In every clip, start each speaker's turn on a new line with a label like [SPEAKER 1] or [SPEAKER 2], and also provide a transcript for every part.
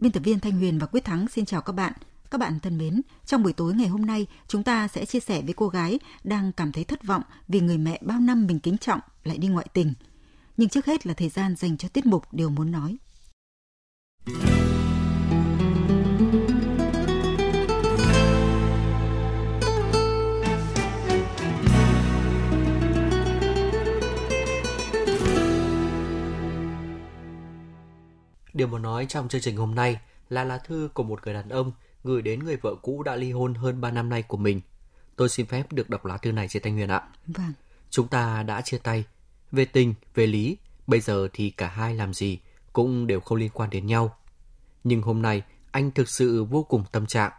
[SPEAKER 1] Biên tập viên Thanh Huyền và Quyết Thắng xin chào các bạn. Các bạn thân mến, trong buổi tối ngày hôm nay, chúng ta sẽ chia sẻ với cô gái đang cảm thấy thất vọng vì người mẹ bao năm mình kính trọng lại đi ngoại tình. Nhưng trước hết là thời gian dành cho tiết mục Điều muốn nói.
[SPEAKER 2] Điều muốn nói trong chương trình hôm nay là lá thư của một người đàn ông gửi đến người vợ cũ đã ly hôn hơn 3 năm nay của mình. Tôi xin phép được đọc lá thư này chị Thanh Huyền ạ.
[SPEAKER 1] Vâng.
[SPEAKER 2] Chúng ta đã chia tay. Về tình, về lý, bây giờ thì cả hai làm gì cũng đều không liên quan đến nhau. Nhưng hôm nay anh thực sự vô cùng tâm trạng.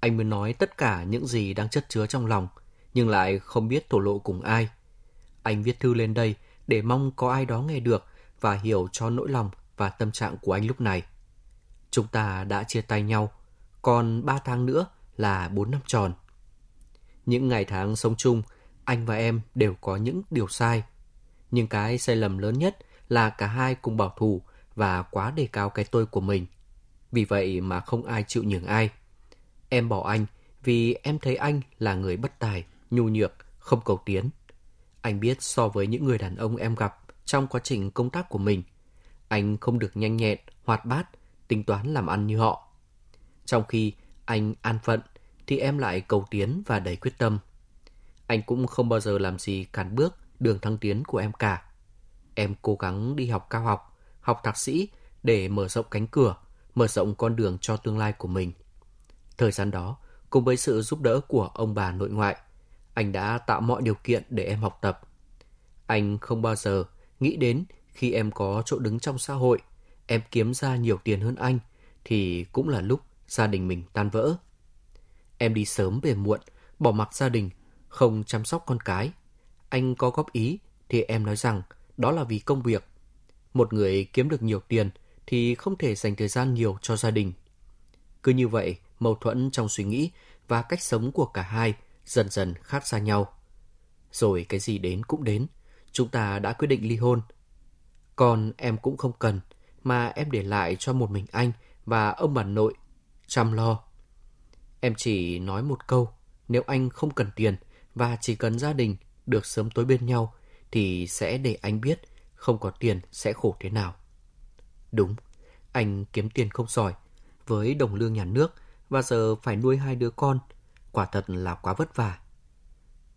[SPEAKER 2] Anh muốn nói tất cả những gì đang chất chứa trong lòng, nhưng lại không biết thổ lộ cùng ai. Anh viết thư lên đây để mong có ai đó nghe được và hiểu cho nỗi lòng và tâm trạng của anh lúc này. Chúng ta đã chia tay nhau, còn 3 tháng nữa là 4 năm tròn. Những ngày tháng sống chung, anh và em đều có những điều sai. Nhưng cái sai lầm lớn nhất là cả hai cùng bảo thủ và quá đề cao cái tôi của mình. Vì vậy mà không ai chịu nhường ai. Em bỏ anh vì em thấy anh là người bất tài, nhu nhược, không cầu tiến. Anh biết so với những người đàn ông em gặp trong quá trình công tác của mình, anh không được nhanh nhẹn, hoạt bát, tính toán làm ăn như họ. Trong khi anh an phận thì em lại cầu tiến và đầy quyết tâm. Anh cũng không bao giờ làm gì cản bước đường thăng tiến của em cả. Em cố gắng đi học cao học, học thạc sĩ để mở rộng cánh cửa, mở rộng con đường cho tương lai của mình. Thời gian đó, cùng với sự giúp đỡ của ông bà nội ngoại, anh đã tạo mọi điều kiện để em học tập. Anh không bao giờ nghĩ đến khi em có chỗ đứng trong xã hội, em kiếm ra nhiều tiền hơn anh, thì cũng là lúc gia đình mình tan vỡ. Em đi sớm về muộn, bỏ mặc gia đình, không chăm sóc con cái. Anh có góp ý thì em nói rằng đó là vì công việc. Một người kiếm được nhiều tiền thì không thể dành thời gian nhiều cho gia đình. Cứ như vậy, mâu thuẫn trong suy nghĩ và cách sống của cả hai dần dần khác xa nhau. Rồi cái gì đến cũng đến, chúng ta đã quyết định ly hôn. Còn em cũng không cần, mà em để lại cho một mình anh và ông bà nội chăm lo. Em chỉ nói một câu, nếu anh không cần tiền và chỉ cần gia đình được sớm tối bên nhau thì sẽ để anh biết không có tiền sẽ khổ thế nào. Đúng, anh kiếm tiền không giỏi, với đồng lương nhà nước và giờ phải nuôi hai đứa con, quả thật là quá vất vả.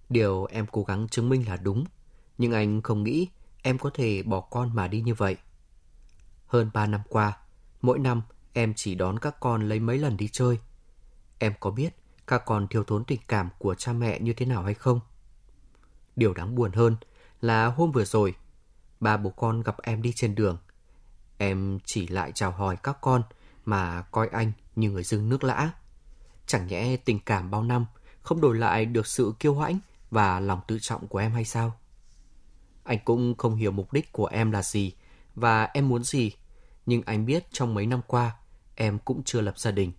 [SPEAKER 2] Điều em cố gắng chứng minh là đúng, nhưng anh không nghĩ em có thể bỏ con mà đi như vậy. Hơn 3 năm qua, mỗi năm em chỉ đón các con lấy mấy lần đi chơi. Em có biết các con thiếu thốn tình cảm của cha mẹ như thế nào hay không? Điều đáng buồn hơn là hôm vừa rồi, ba bố con gặp em đi trên đường. Em chỉ lại chào hỏi các con mà coi anh như người dưng nước lã. Chẳng nhẽ tình cảm bao năm không đổi lại được sự kiêu hãnh và lòng tự trọng của em hay sao? Anh cũng không hiểu mục đích của em là gì và em muốn gì, nhưng anh biết trong mấy năm qua em cũng chưa lập gia đình.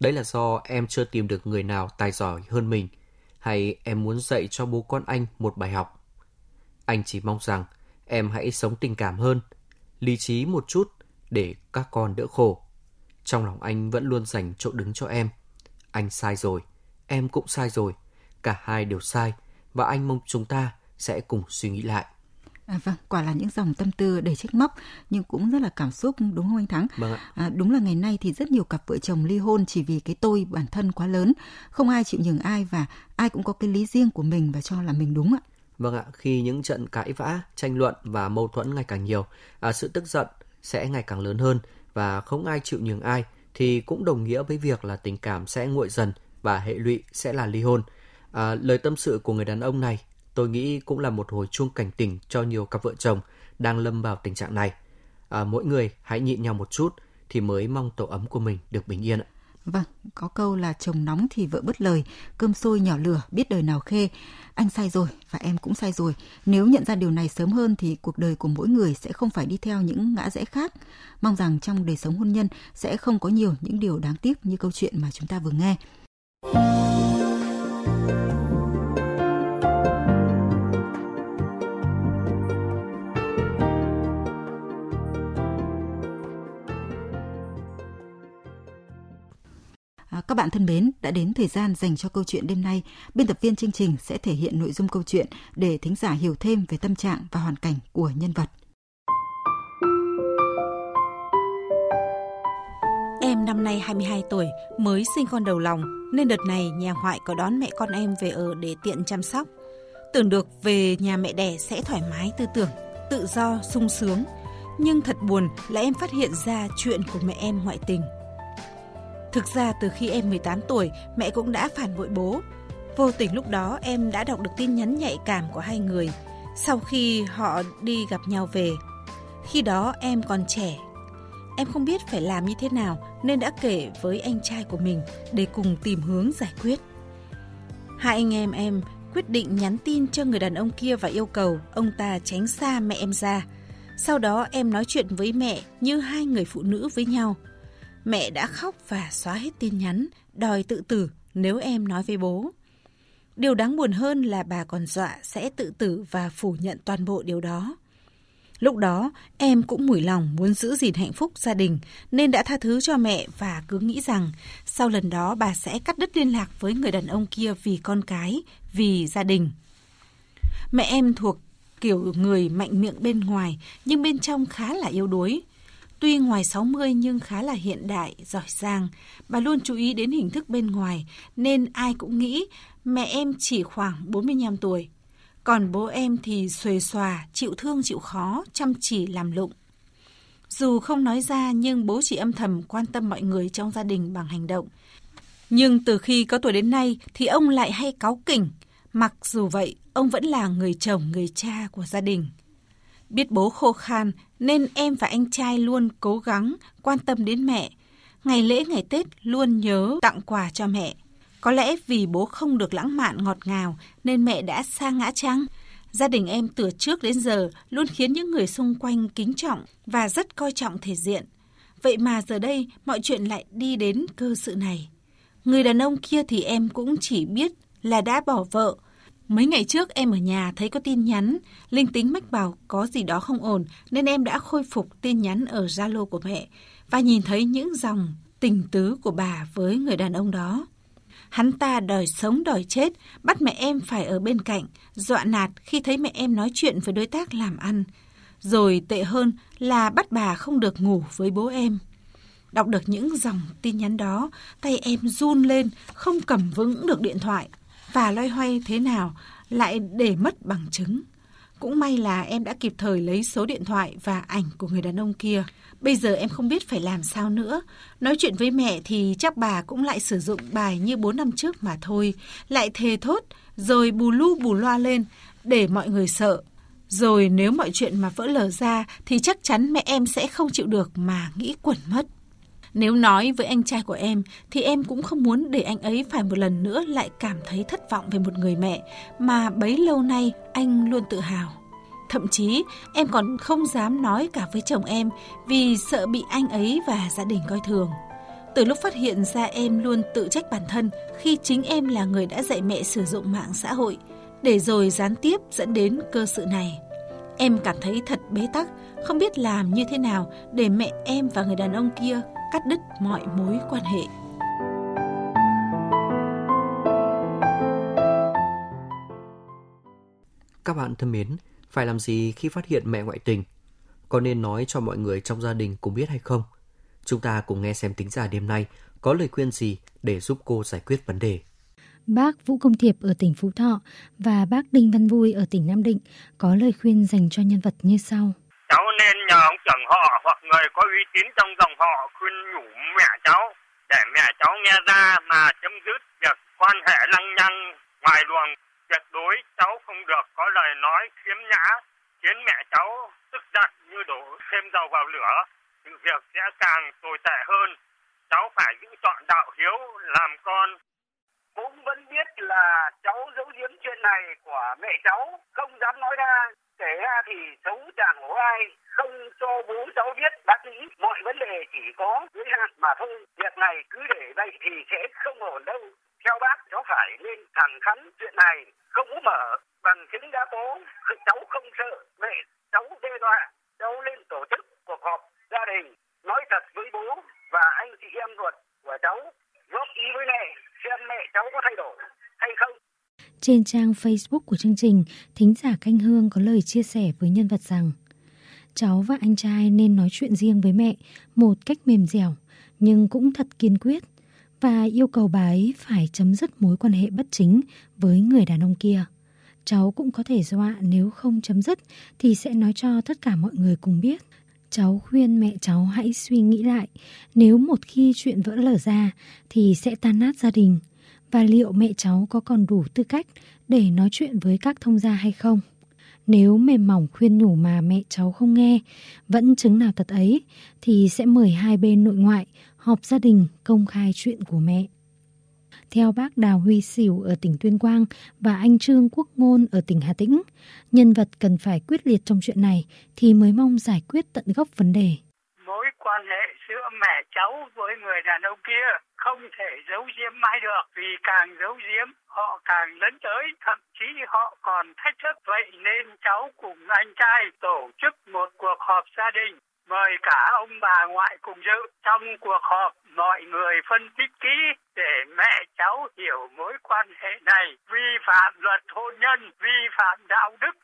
[SPEAKER 2] Đấy là do em chưa tìm được người nào tài giỏi hơn mình, hay em muốn dạy cho bố con anh một bài học. Anh chỉ mong rằng em hãy sống tình cảm hơn, lý trí một chút để các con đỡ khổ. Trong lòng anh vẫn luôn dành chỗ đứng cho em. Anh sai rồi, em cũng sai rồi, cả hai đều sai và anh mong chúng ta sẽ cùng suy nghĩ lại.
[SPEAKER 1] À, vâng, quả là những dòng tâm tư đầy trách móc nhưng cũng rất là cảm xúc đúng không anh Thắng?
[SPEAKER 2] Vâng ạ.
[SPEAKER 1] À, đúng là ngày nay thì rất nhiều cặp vợ chồng ly hôn chỉ vì cái tôi bản thân quá lớn, không ai chịu nhường ai và ai cũng có cái lý riêng của mình và cho là mình đúng ạ.
[SPEAKER 2] Vâng ạ, khi những trận cãi vã, tranh luận và mâu thuẫn ngày càng nhiều, à, sự tức giận sẽ ngày càng lớn hơn và không ai chịu nhường ai thì cũng đồng nghĩa với việc là tình cảm sẽ nguội dần và hệ lụy sẽ là ly hôn. À, lời tâm sự của người đàn ông này tôi nghĩ cũng là một hồi chuông cảnh tỉnh cho nhiều cặp vợ chồng đang lâm vào tình trạng này. À, mỗi người hãy nhịn nhau một chút thì mới mong tổ ấm của mình được bình yên ạ.
[SPEAKER 1] Vâng, có câu là chồng nóng thì vợ bất lời, cơm sôi nhỏ lửa, biết đời nào khê. Anh sai rồi và em cũng sai rồi. Nếu nhận ra điều này sớm hơn thì cuộc đời của mỗi người sẽ không phải đi theo những ngã rẽ khác. Mong rằng trong đời sống hôn nhân sẽ không có nhiều những điều đáng tiếc như câu chuyện mà chúng ta vừa nghe. Các bạn thân mến, đã đến thời gian dành cho câu chuyện đêm nay. Biên tập viên chương trình sẽ thể hiện nội dung câu chuyện để thính giả hiểu thêm về tâm trạng và hoàn cảnh của nhân vật.
[SPEAKER 3] Em năm nay 22 tuổi, mới sinh con đầu lòng, nên đợt này nhà ngoại có đón mẹ con em về ở để tiện chăm sóc. Tưởng được về nhà mẹ đẻ sẽ thoải mái tư tưởng, tự do, sung sướng. Nhưng thật buồn là em phát hiện ra chuyện của mẹ em ngoại tình. Thực ra từ khi em 18 tuổi, mẹ cũng đã phản bội bố. Vô tình lúc đó em đã đọc được tin nhắn nhạy cảm của hai người sau khi họ đi gặp nhau về. Khi đó em còn trẻ, em không biết phải làm như thế nào nên đã kể với anh trai của mình để cùng tìm hướng giải quyết. Hai anh em em quyết định nhắn tin cho người đàn ông kia và yêu cầu ông ta tránh xa mẹ em ra. Sau đó em nói chuyện với mẹ như hai người phụ nữ với nhau. Mẹ đã khóc và xóa hết tin nhắn, đòi tự tử nếu em nói với bố. Điều đáng buồn hơn là bà còn dọa sẽ tự tử và phủ nhận toàn bộ điều đó. Lúc đó, em cũng mủi lòng muốn giữ gìn hạnh phúc gia đình nên đã tha thứ cho mẹ và cứ nghĩ rằng sau lần đó bà sẽ cắt đứt liên lạc với người đàn ông kia vì con cái, vì gia đình. Mẹ em thuộc kiểu người mạnh miệng bên ngoài nhưng bên trong khá là yếu đuối. Tuy ngoài 60 nhưng khá là hiện đại, giỏi giang, bà luôn chú ý đến hình thức bên ngoài nên ai cũng nghĩ mẹ em chỉ khoảng 45 tuổi. Còn bố em thì xuề xòa, chịu thương chịu khó, chăm chỉ làm lụng. Dù không nói ra nhưng bố chỉ âm thầm quan tâm mọi người trong gia đình bằng hành động. Nhưng từ khi có tuổi đến nay thì ông lại hay cáu kỉnh. Mặc dù vậy, ông vẫn là người chồng, người cha của gia đình. Biết bố khô khan nên em và anh trai luôn cố gắng, quan tâm đến mẹ. Ngày lễ, ngày Tết luôn nhớ tặng quà cho mẹ. Có lẽ vì bố không được lãng mạn ngọt ngào nên mẹ đã xa ngã trăng Gia đình em từ trước đến giờ luôn khiến những người xung quanh kính trọng và rất coi trọng thể diện. Vậy mà giờ đây mọi chuyện lại đi đến cơ sự này. Người đàn ông kia thì em cũng chỉ biết là đã bỏ vợ. Mấy ngày trước em ở nhà thấy có tin nhắn, linh tính mách bảo có gì đó không ổn nên em đã khôi phục tin nhắn ở Zalo của mẹ và nhìn thấy những dòng tình tứ của bà với người đàn ông đó. Hắn ta đòi sống đòi chết, bắt mẹ em phải ở bên cạnh, dọa nạt khi thấy mẹ em nói chuyện với đối tác làm ăn. Rồi tệ hơn là bắt bà không được ngủ với bố em. Đọc được những dòng tin nhắn đó, tay em run lên, không cầm vững được điện thoại. Và loay hoay thế nào lại để mất bằng chứng. Cũng may là em đã kịp thời lấy số điện thoại và ảnh của người đàn ông kia. Bây giờ em không biết phải làm sao nữa. Nói chuyện với mẹ thì chắc bà cũng lại sử dụng bài như 4 năm trước mà thôi. Lại thề thốt, rồi bù lu bù loa lên để mọi người sợ. Rồi nếu mọi chuyện mà vỡ lở ra thì chắc chắn mẹ em sẽ không chịu được mà nghĩ quẩn mất. Nếu nói với anh trai của em thì em cũng không muốn để anh ấy phải một lần nữa lại cảm thấy thất vọng về một người mẹ mà bấy lâu nay anh luôn tự hào. Thậm chí em còn không dám nói cả với chồng em vì sợ bị anh ấy và gia đình coi thường. Từ lúc phát hiện ra em luôn tự trách bản thân khi chính em là người đã dạy mẹ sử dụng mạng xã hội, để rồi gián tiếp dẫn đến cơ sự này. Em cảm thấy thật bế tắc, không biết làm như thế nào để mẹ em và người đàn ông kia cắt đứt mọi mối quan hệ.
[SPEAKER 2] Các bạn thân mến, phải làm gì khi phát hiện mẹ ngoại tình? Có nên nói cho mọi người trong gia đình cùng biết hay không? Chúng ta cùng nghe xem tính giả đêm nay có lời khuyên gì để giúp cô giải quyết vấn đề.
[SPEAKER 4] Bác Vũ Công Thiệp ở tỉnh Phú Thọ và bác Đinh Văn Vui ở tỉnh Nam Định có lời khuyên dành cho nhân vật như sau.
[SPEAKER 5] Cháu nên nhờ ông trưởng họ hoặc người có uy tín trong dòng họ khuyên nhủ mẹ cháu, để mẹ cháu nghe ra mà chấm dứt việc quan hệ lăng nhăng. Ngoài luồng, tuyệt đối cháu không được có lời nói khiếm nhã, khiến mẹ cháu tức giận như đổ thêm dầu vào lửa. Sự việc sẽ càng tồi tệ hơn. Cháu phải giữ chọn đạo hiếu, làm con.
[SPEAKER 6] Cũng vẫn biết là cháu giấu giếm chuyện này của mẹ cháu, không dám nói ra kể ra thì xấu chẳng hổ ai, không cho bố cháu biết, bác nghĩ mọi vấn đề chỉ có giới hạn mà thôi. Việc này cứ để đây thì sẽ không ổn đâu. Theo bác, cháu phải nên thẳng thắn chuyện này, không có mở bằng chứng đã tố cháu không sợ mẹ cháu đe dọa, cháu lên tổ chức cuộc họp gia đình, nói thật với bố và anh chị em ruột của cháu, góp ý với mẹ xem mẹ cháu có thay đổi hay không
[SPEAKER 4] trên trang Facebook của chương trình, thính giả Canh Hương có lời chia sẻ với nhân vật rằng cháu và anh trai nên nói chuyện riêng với mẹ một cách mềm dẻo nhưng cũng thật kiên quyết và yêu cầu bà ấy phải chấm dứt mối quan hệ bất chính với người đàn ông kia. Cháu cũng có thể dọa nếu không chấm dứt thì sẽ nói cho tất cả mọi người cùng biết. Cháu khuyên mẹ cháu hãy suy nghĩ lại, nếu một khi chuyện vỡ lở ra thì sẽ tan nát gia đình và liệu mẹ cháu có còn đủ tư cách để nói chuyện với các thông gia hay không. Nếu mềm mỏng khuyên nhủ mà mẹ cháu không nghe, vẫn chứng nào tật ấy, thì sẽ mời hai bên nội ngoại họp gia đình công khai chuyện của mẹ. Theo bác Đào Huy Sỉu ở tỉnh Tuyên Quang và anh Trương Quốc Ngôn ở tỉnh Hà Tĩnh, nhân vật cần phải quyết liệt trong chuyện này thì mới mong giải quyết tận gốc vấn đề.
[SPEAKER 7] Mối quan hệ giữa mẹ cháu với người đàn ông kia không thể giấu giếm mãi được. Vì càng giấu giếm, họ càng lấn tới. Thậm chí họ còn thách thức. Vậy nên cháu cùng anh trai tổ chức một cuộc họp gia đình, mời cả ông bà ngoại cùng dự. Trong cuộc họp, mọi người phân tích kỹ để mẹ cháu hiểu mối quan hệ này. Vi phạm luật hôn nhân, vi phạm đạo đức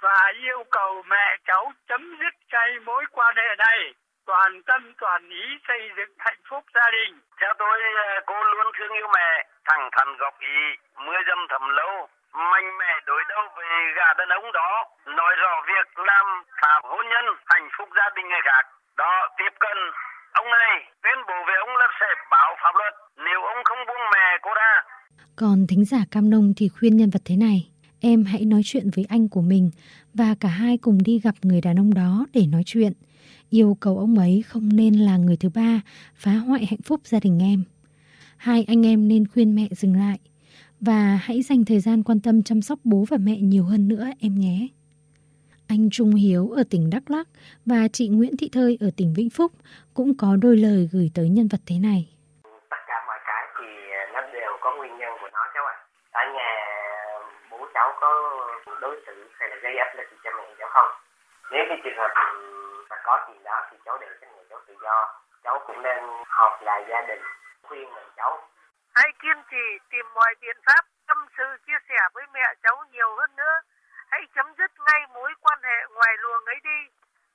[SPEAKER 7] và yêu cầu mẹ cháu chấm dứt ngay mối quan hệ này toàn tâm toàn ý xây dựng hạnh phúc gia đình.
[SPEAKER 6] Theo tôi, ờ, cô luôn thương yêu mẹ, thẳng thắn góp ý, mưa dâm thầm lâu, mạnh mẽ đối đầu với gà đàn ông đó, nói rõ việc làm phá hôn nhân, hạnh phúc gia đình người khác. Đó, tiếp cận ông này tuyên bố về ông là sẽ bảo pháp luật nếu ông không buông mẹ cô ra.
[SPEAKER 4] Còn thính giả Cam Nông thì khuyên nhân vật thế này. Em hãy nói chuyện với anh của mình và cả hai cùng đi gặp người đàn ông đó để nói chuyện yêu cầu ông ấy không nên là người thứ ba phá hoại hạnh phúc gia đình em. Hai anh em nên khuyên mẹ dừng lại và hãy dành thời gian quan tâm chăm sóc bố và mẹ nhiều hơn nữa, em nhé. Anh Trung Hiếu ở tỉnh Đắk Lắk và chị Nguyễn Thị Thơi ở tỉnh Vĩnh Phúc cũng có đôi lời gửi tới nhân vật thế này.
[SPEAKER 8] Tất cả mọi cái thì nó đều có nguyên nhân của nó, cháu ạ. À. Ở nhà bố cháu có đối xử hay là gây áp lực cho mẹ, cháu không? Nếu cái trường hợp mà có chuyện đó thì cháu để cho người cháu tự do. Cháu cũng nên họp lại gia đình khuyên mình cháu.
[SPEAKER 9] Hãy kiên trì tìm mọi biện pháp tâm sự chia sẻ với mẹ cháu nhiều hơn nữa. Hãy chấm dứt ngay mối quan hệ ngoài luồng ấy đi.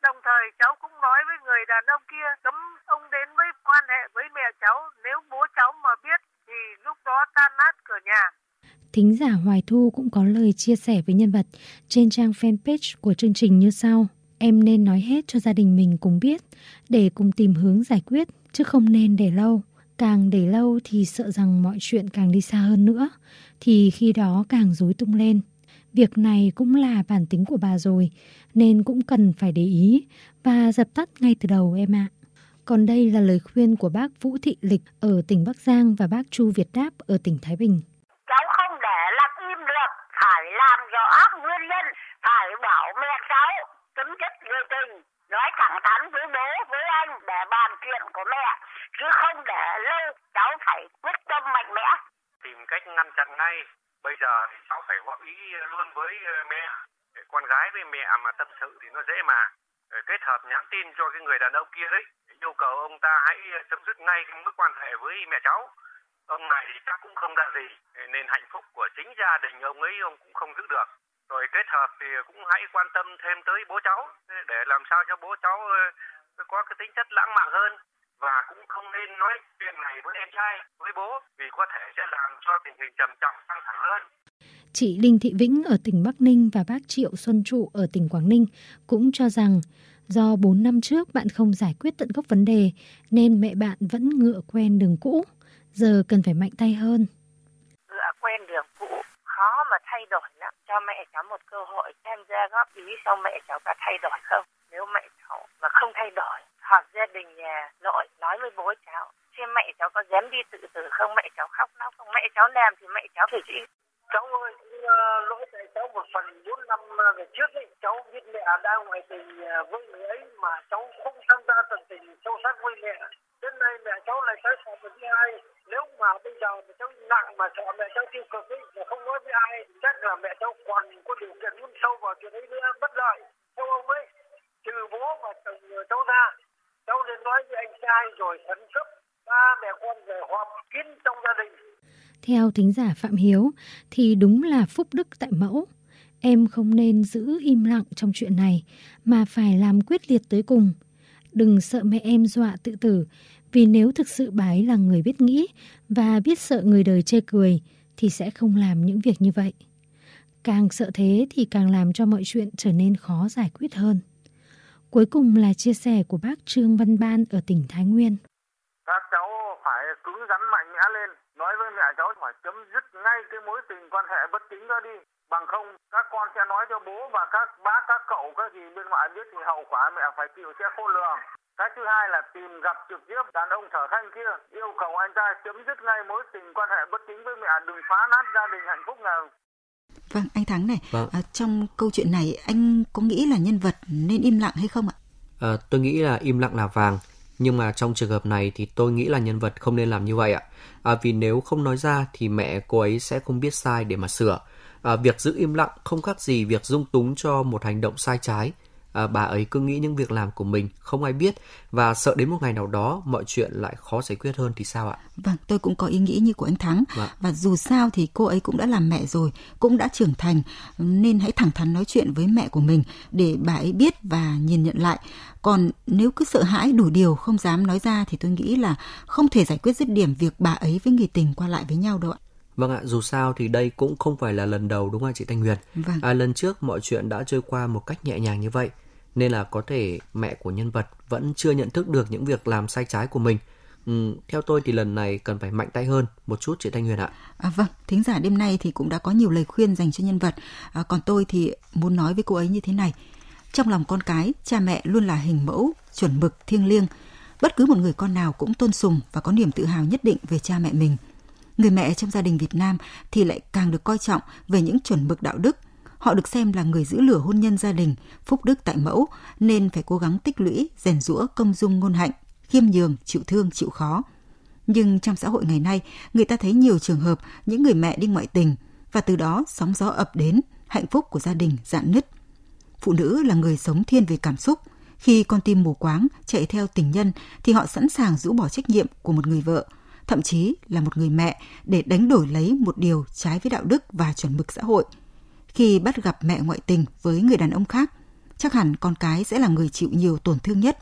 [SPEAKER 9] Đồng thời cháu cũng nói với người đàn ông kia cấm ông đến với quan hệ với mẹ cháu. Nếu bố cháu mà biết thì lúc đó tan nát cửa nhà.
[SPEAKER 4] Thính giả Hoài Thu cũng có lời chia sẻ với nhân vật trên trang fanpage của chương trình như sau. Em nên nói hết cho gia đình mình cùng biết, để cùng tìm hướng giải quyết, chứ không nên để lâu. Càng để lâu thì sợ rằng mọi chuyện càng đi xa hơn nữa, thì khi đó càng rối tung lên. Việc này cũng là bản tính của bà rồi, nên cũng cần phải để ý và dập tắt ngay từ đầu em ạ. Còn đây là lời khuyên của bác Vũ Thị Lịch ở tỉnh Bắc Giang và bác Chu Việt Đáp ở tỉnh Thái Bình.
[SPEAKER 10] Cháu không để lặng im được, phải làm rõ nguyên nhân, phải bảo mẹ cháu tính chất người tình, nói thẳng thắn với bố, với anh để bàn chuyện của mẹ, chứ không để lâu cháu phải quyết tâm mạnh mẽ.
[SPEAKER 5] Tìm cách ngăn chặn ngay. Bây giờ thì cháu phải góp ý luôn với ờ, mẹ. Con gái với mẹ mà tâm sự thì nó dễ mà. Ờ, kết hợp nhắn tin cho cái người đàn ông kia đấy. Yêu cầu ông ta hãy ờ, chấm dứt ngay cái mối quan hệ với mẹ cháu. Ông này thì chắc cũng không ra gì. Nên hạnh phúc của chính gia đình ông ấy ông cũng không giữ được rồi kết hợp thì cũng hãy quan tâm thêm tới bố cháu để làm sao cho bố cháu ờ, có cái tính chất lãng mạn hơn và cũng không nên nói chuyện này với em trai với bố vì có thể sẽ làm cho tình hình trầm trọng căng thẳng hơn
[SPEAKER 4] Chị Linh Thị Vĩnh ở tỉnh Bắc Ninh và bác Triệu Xuân Trụ ở tỉnh Quảng Ninh cũng cho rằng do 4 năm trước bạn không giải quyết tận gốc vấn đề nên mẹ bạn vẫn ngựa quen đường cũ, giờ cần phải mạnh tay hơn.
[SPEAKER 9] Ngựa quen đường cũ khó mà thay cho mẹ cháu một cơ hội tham gia góp ý xong mẹ cháu có thay đổi không? Nếu mẹ cháu mà không thay đổi, hoặc gia đình, nhà nội nói với bố cháu xem mẹ cháu có dám đi tự tử không? Mẹ cháu khóc lóc không? Mẹ cháu làm thì mẹ cháu phải chịu
[SPEAKER 6] cháu ơi uh, lỗi tại cháu một phần bốn năm ờ, về trước ấy cháu biết mẹ đang ngoại tình ờ, với người ấy mà cháu không tham gia tận tình sâu sắc với mẹ. Đến nay mẹ cháu lại tái phạm với ai? Nếu mà bây giờ mà cháu nặng mà sợ mẹ cháu tiêu cực ấy mà không nói với ai chắc là mẹ cháu còn có điều kiện muốn sâu vào chuyện ấy nữa bất lợi. Theo ông ấy trừ bố và chồng cháu ra cháu nên nói với anh trai rồi khẩn cấp ba mẹ con về họp kín trong gia đình
[SPEAKER 4] theo thính giả Phạm Hiếu, thì đúng là phúc đức tại mẫu. Em không nên giữ im lặng trong chuyện này, mà phải làm quyết liệt tới cùng. Đừng sợ mẹ em dọa tự tử, vì nếu thực sự bà ấy là người biết nghĩ và biết sợ người đời chê cười, thì sẽ không làm những việc như vậy. Càng sợ thế thì càng làm cho mọi chuyện trở nên khó giải quyết hơn. Cuối cùng là chia sẻ của bác Trương Văn Ban ở tỉnh Thái Nguyên.
[SPEAKER 11] Cứng rắn mạnh mẽ lên, nói với mẹ cháu phải chấm dứt ngay cái mối tình quan hệ bất chính đó đi. Bằng không các con sẽ nói cho bố và các bác, các cậu, các gì bên ngoài biết thì hậu quả mẹ phải chịu sẽ khôn lường. Cái thứ hai là tìm gặp trực tiếp đàn ông thở khanh kia, yêu cầu anh ta chấm dứt ngay mối tình quan hệ bất chính với mẹ, đừng phá nát gia đình hạnh phúc nào.
[SPEAKER 1] Vâng, anh Thắng này,
[SPEAKER 2] Vâng.
[SPEAKER 1] à, trong câu chuyện này anh có nghĩ là nhân vật nên im lặng hay không ạ?
[SPEAKER 2] À, tôi nghĩ là im lặng là vàng, nhưng mà trong trường hợp này thì tôi nghĩ là nhân vật không nên làm như vậy ạ. À, vì nếu không nói ra thì mẹ cô ấy sẽ không biết sai để mà sửa. À, việc giữ im lặng không khác gì việc dung túng cho một hành động sai trái. À, bà ấy cứ nghĩ những việc làm của mình không ai biết và sợ đến một ngày nào đó mọi chuyện lại khó giải quyết hơn thì sao ạ?
[SPEAKER 1] Vâng, tôi cũng có ý nghĩ như của anh Thắng.
[SPEAKER 2] Vâng.
[SPEAKER 1] Và dù sao thì cô ấy cũng đã làm mẹ rồi, cũng đã trưởng thành, nên hãy thẳng thắn nói chuyện với mẹ của mình để bà ấy biết và nhìn nhận lại. Còn nếu cứ sợ hãi đủ điều không dám nói ra thì tôi nghĩ là không thể giải quyết dứt điểm việc bà ấy với người tình qua lại với nhau đâu ạ.
[SPEAKER 2] Vâng ạ, dù sao thì đây cũng không phải là lần đầu đúng không chị Thanh Huyền?
[SPEAKER 1] Vâng.
[SPEAKER 2] À, lần trước mọi chuyện đã trôi qua một cách nhẹ nhàng như vậy, nên là có thể mẹ của nhân vật vẫn chưa nhận thức được những việc làm sai trái của mình. Ừ, theo tôi thì lần này cần phải mạnh tay hơn một chút chị Thanh Huyền ạ.
[SPEAKER 1] À, vâng, thính giả đêm nay thì cũng đã có nhiều lời khuyên dành cho nhân vật. À, còn tôi thì muốn nói với cô ấy như thế này. Trong lòng con cái, cha mẹ luôn là hình mẫu, chuẩn mực, thiêng liêng. Bất cứ một người con nào cũng tôn sùng và có niềm tự hào nhất định về cha mẹ mình. Người mẹ trong gia đình Việt Nam thì lại càng được coi trọng về những chuẩn mực đạo đức. Họ được xem là người giữ lửa hôn nhân gia đình, phúc đức tại mẫu, nên phải cố gắng tích lũy, rèn rũa công dung ngôn hạnh, khiêm nhường, chịu thương, chịu khó. Nhưng trong xã hội ngày nay, người ta thấy nhiều trường hợp những người mẹ đi ngoại tình và từ đó sóng gió ập đến, hạnh phúc của gia đình dạn nứt. Phụ nữ là người sống thiên về cảm xúc. Khi con tim mù quáng chạy theo tình nhân thì họ sẵn sàng rũ bỏ trách nhiệm của một người vợ, thậm chí là một người mẹ để đánh đổi lấy một điều trái với đạo đức và chuẩn mực xã hội. Khi bắt gặp mẹ ngoại tình với người đàn ông khác, chắc hẳn con cái sẽ là người chịu nhiều tổn thương nhất.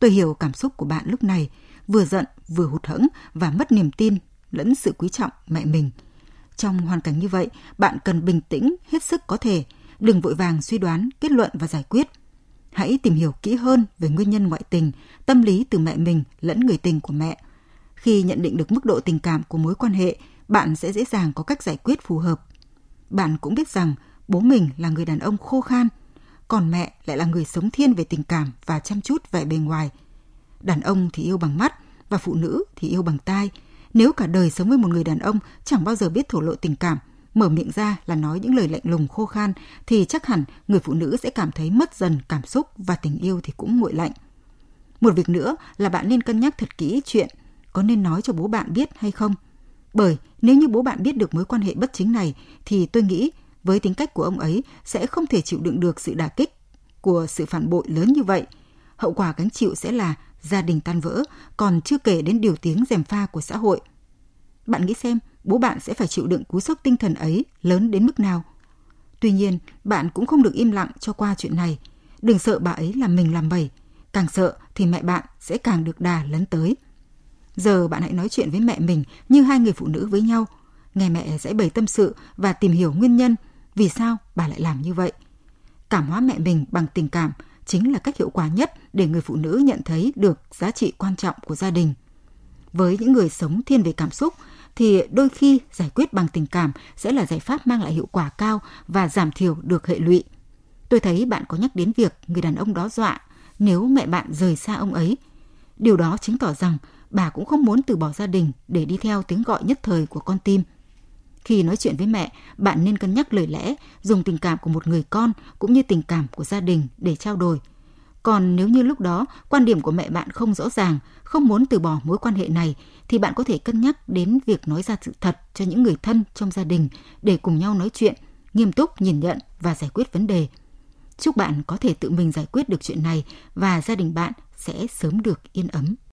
[SPEAKER 1] Tôi hiểu cảm xúc của bạn lúc này, vừa giận, vừa hụt hẫng và mất niềm tin lẫn sự quý trọng mẹ mình. Trong hoàn cảnh như vậy, bạn cần bình tĩnh hết sức có thể, đừng vội vàng suy đoán, kết luận và giải quyết. Hãy tìm hiểu kỹ hơn về nguyên nhân ngoại tình, tâm lý từ mẹ mình lẫn người tình của mẹ. Khi nhận định được mức độ tình cảm của mối quan hệ, bạn sẽ dễ dàng có cách giải quyết phù hợp. Bạn cũng biết rằng bố mình là người đàn ông khô khan, còn mẹ lại là người sống thiên về tình cảm và chăm chút vẻ bề ngoài. Đàn ông thì yêu bằng mắt và phụ nữ thì yêu bằng tai. Nếu cả đời sống với một người đàn ông chẳng bao giờ biết thổ lộ tình cảm, mở miệng ra là nói những lời lạnh lùng khô khan thì chắc hẳn người phụ nữ sẽ cảm thấy mất dần cảm xúc và tình yêu thì cũng nguội lạnh. Một việc nữa là bạn nên cân nhắc thật kỹ chuyện có nên nói cho bố bạn biết hay không. Bởi nếu như bố bạn biết được mối quan hệ bất chính này thì tôi nghĩ với tính cách của ông ấy sẽ không thể chịu đựng được sự đả kích của sự phản bội lớn như vậy. Hậu quả gánh chịu sẽ là gia đình tan vỡ, còn chưa kể đến điều tiếng dèm pha của xã hội. Bạn nghĩ xem, bố bạn sẽ phải chịu đựng cú sốc tinh thần ấy lớn đến mức nào? Tuy nhiên, bạn cũng không được im lặng cho qua chuyện này. Đừng sợ bà ấy làm mình làm bầy. Càng sợ thì mẹ bạn sẽ càng được đà lấn tới. Giờ bạn hãy nói chuyện với mẹ mình như hai người phụ nữ với nhau. Nghe mẹ giải bày tâm sự và tìm hiểu nguyên nhân vì sao bà lại làm như vậy. Cảm hóa mẹ mình bằng tình cảm chính là cách hiệu quả nhất để người phụ nữ nhận thấy được giá trị quan trọng của gia đình. Với những người sống thiên về cảm xúc thì đôi khi giải quyết bằng tình cảm sẽ là giải pháp mang lại hiệu quả cao và giảm thiểu được hệ lụy. Tôi thấy bạn có nhắc đến việc người đàn ông đó dọa, nếu mẹ bạn rời xa ông ấy. Điều đó chứng tỏ rằng bà cũng không muốn từ bỏ gia đình để đi theo tiếng gọi nhất thời của con tim. Khi nói chuyện với mẹ, bạn nên cân nhắc lời lẽ, dùng tình cảm của một người con cũng như tình cảm của gia đình để trao đổi. Còn nếu như lúc đó quan điểm của mẹ bạn không rõ ràng, không muốn từ bỏ mối quan hệ này thì bạn có thể cân nhắc đến việc nói ra sự thật cho những người thân trong gia đình để cùng nhau nói chuyện, nghiêm túc nhìn nhận và giải quyết vấn đề. Chúc bạn có thể tự mình giải quyết được chuyện này và gia đình bạn sẽ sớm được yên ấm.